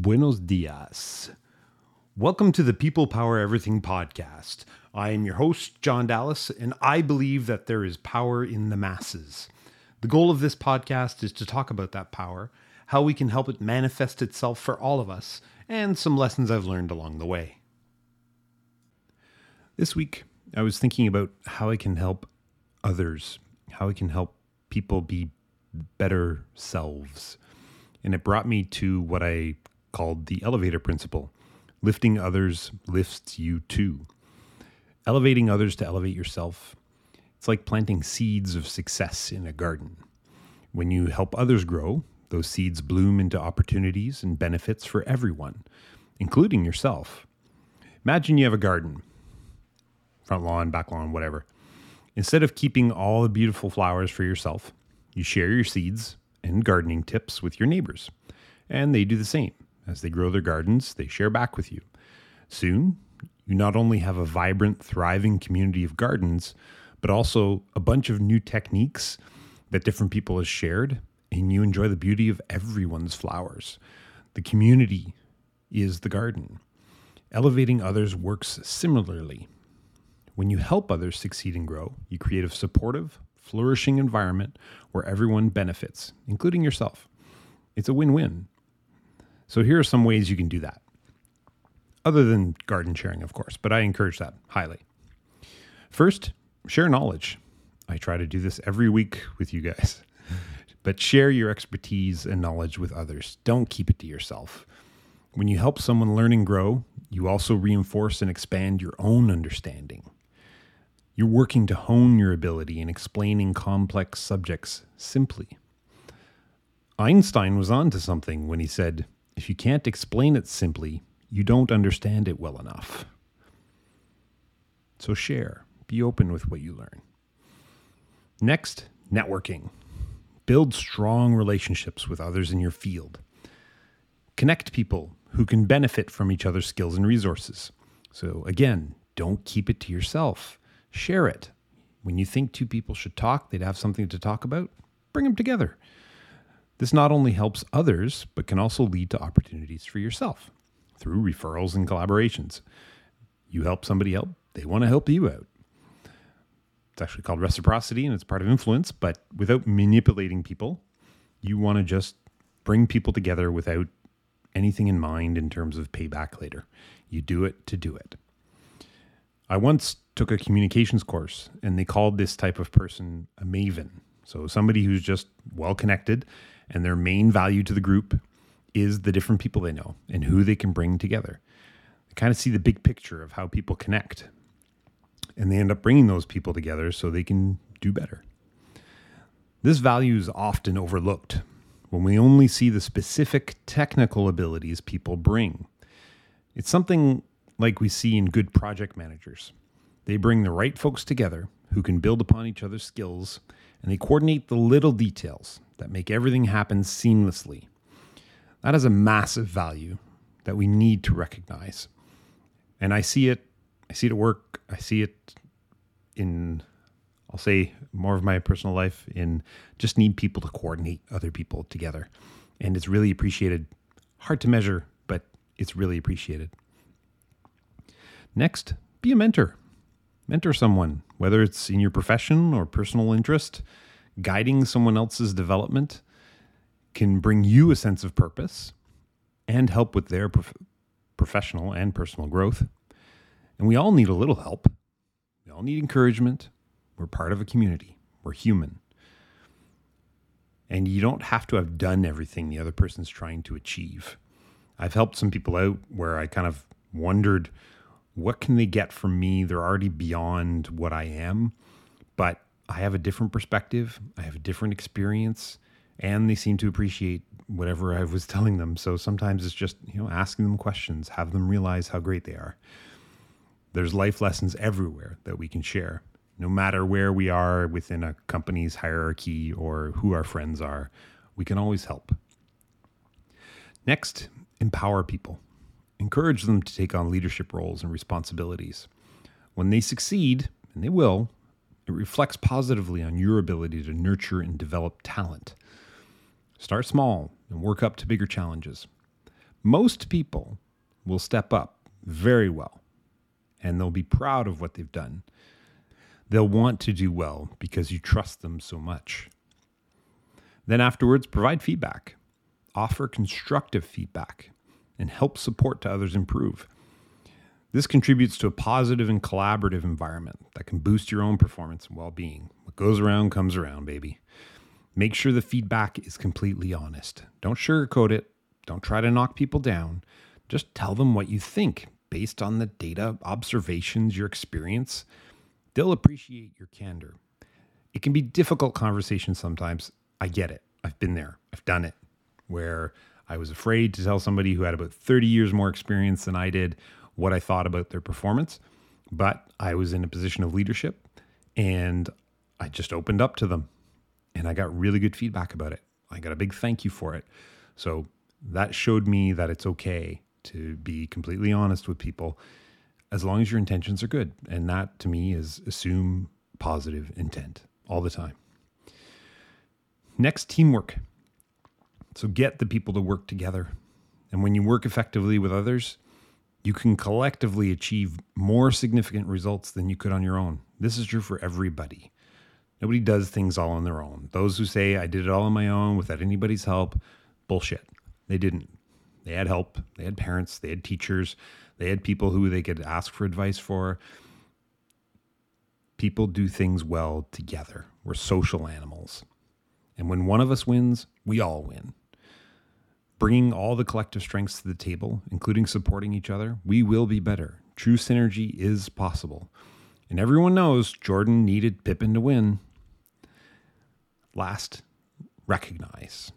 Buenos dias. Welcome to the People Power Everything podcast. I am your host, John Dallas, and I believe that there is power in the masses. The goal of this podcast is to talk about that power, how we can help it manifest itself for all of us, and some lessons I've learned along the way. This week, I was thinking about how I can help others, how I can help people be better selves. And it brought me to what I called the elevator principle lifting others lifts you too. Elevating others to elevate yourself. It's like planting seeds of success in a garden. When you help others grow, those seeds bloom into opportunities and benefits for everyone, including yourself. Imagine you have a garden front lawn, back lawn, whatever. Instead of keeping all the beautiful flowers for yourself, you share your seeds and gardening tips with your neighbors, and they do the same. As they grow their gardens, they share back with you. Soon, you not only have a vibrant, thriving community of gardens, but also a bunch of new techniques that different people have shared, and you enjoy the beauty of everyone's flowers. The community is the garden. Elevating others works similarly. When you help others succeed and grow, you create a supportive, flourishing environment where everyone benefits, including yourself. It's a win win. So here are some ways you can do that. Other than garden sharing, of course, but I encourage that highly. First, share knowledge. I try to do this every week with you guys. But share your expertise and knowledge with others. Don't keep it to yourself. When you help someone learn and grow, you also reinforce and expand your own understanding. You're working to hone your ability in explaining complex subjects simply. Einstein was on to something when he said, if you can't explain it simply, you don't understand it well enough. So share, be open with what you learn. Next, networking. Build strong relationships with others in your field. Connect people who can benefit from each other's skills and resources. So, again, don't keep it to yourself. Share it. When you think two people should talk, they'd have something to talk about, bring them together. This not only helps others, but can also lead to opportunities for yourself through referrals and collaborations. You help somebody out, they want to help you out. It's actually called reciprocity and it's part of influence, but without manipulating people, you want to just bring people together without anything in mind in terms of payback later. You do it to do it. I once took a communications course and they called this type of person a maven. So somebody who's just well connected and their main value to the group is the different people they know and who they can bring together. They kind of see the big picture of how people connect. And they end up bringing those people together so they can do better. This value is often overlooked when we only see the specific technical abilities people bring. It's something like we see in good project managers. They bring the right folks together who can build upon each other's skills and they coordinate the little details that make everything happen seamlessly. That is a massive value that we need to recognize. And I see it I see it at work, I see it in I'll say more of my personal life in just need people to coordinate other people together. And it's really appreciated. Hard to measure, but it's really appreciated. Next, be a mentor. Mentor someone, whether it's in your profession or personal interest guiding someone else's development can bring you a sense of purpose and help with their prof- professional and personal growth. And we all need a little help. We all need encouragement. We're part of a community, we're human. And you don't have to have done everything the other person's trying to achieve. I've helped some people out where I kind of wondered what can they get from me? They're already beyond what I am, but I have a different perspective, I have a different experience, and they seem to appreciate whatever I was telling them. So sometimes it's just, you know, asking them questions, have them realize how great they are. There's life lessons everywhere that we can share, no matter where we are within a company's hierarchy or who our friends are. We can always help. Next, empower people. Encourage them to take on leadership roles and responsibilities. When they succeed, and they will, it reflects positively on your ability to nurture and develop talent. Start small and work up to bigger challenges. Most people will step up very well and they'll be proud of what they've done. They'll want to do well because you trust them so much. Then, afterwards, provide feedback, offer constructive feedback, and help support to others improve. This contributes to a positive and collaborative environment that can boost your own performance and well being. What goes around comes around, baby. Make sure the feedback is completely honest. Don't sugarcoat it. Don't try to knock people down. Just tell them what you think based on the data, observations, your experience. They'll appreciate your candor. It can be difficult conversations sometimes. I get it. I've been there. I've done it where I was afraid to tell somebody who had about 30 years more experience than I did what I thought about their performance. But I was in a position of leadership and I just opened up to them and I got really good feedback about it. I got a big thank you for it. So that showed me that it's okay to be completely honest with people as long as your intentions are good. And that to me is assume positive intent all the time. Next, teamwork. So get the people to work together. And when you work effectively with others, you can collectively achieve more significant results than you could on your own. This is true for everybody. Nobody does things all on their own. Those who say, I did it all on my own without anybody's help, bullshit. They didn't. They had help. They had parents. They had teachers. They had people who they could ask for advice for. People do things well together. We're social animals. And when one of us wins, we all win. Bringing all the collective strengths to the table, including supporting each other, we will be better. True synergy is possible. And everyone knows Jordan needed Pippen to win. Last, recognize.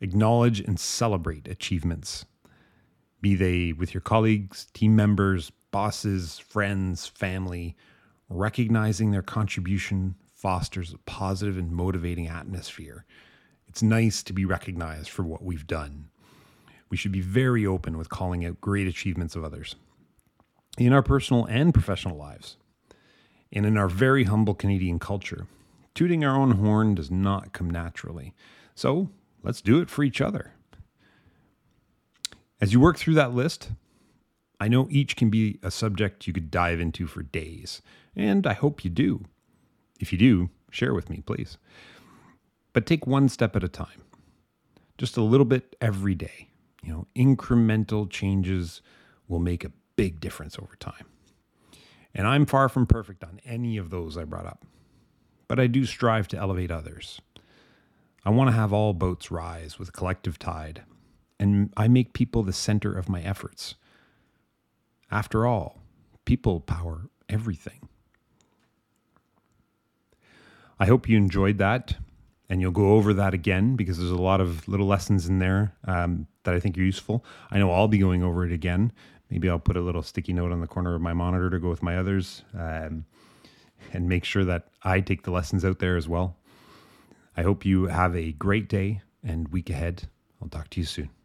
Acknowledge and celebrate achievements, be they with your colleagues, team members, bosses, friends, family. Recognizing their contribution fosters a positive and motivating atmosphere. It's nice to be recognized for what we've done. We should be very open with calling out great achievements of others in our personal and professional lives. And in our very humble Canadian culture, Tooting our own horn does not come naturally. So let's do it for each other. As you work through that list, I know each can be a subject you could dive into for days, and I hope you do. If you do, share with me, please. But take one step at a time, just a little bit every day. You know, incremental changes will make a big difference over time. And I'm far from perfect on any of those I brought up but I do strive to elevate others. I want to have all boats rise with collective tide, and I make people the center of my efforts. After all, people power everything. I hope you enjoyed that, and you'll go over that again because there's a lot of little lessons in there um, that I think are useful. I know I'll be going over it again. Maybe I'll put a little sticky note on the corner of my monitor to go with my others. Um, and make sure that I take the lessons out there as well. I hope you have a great day and week ahead. I'll talk to you soon.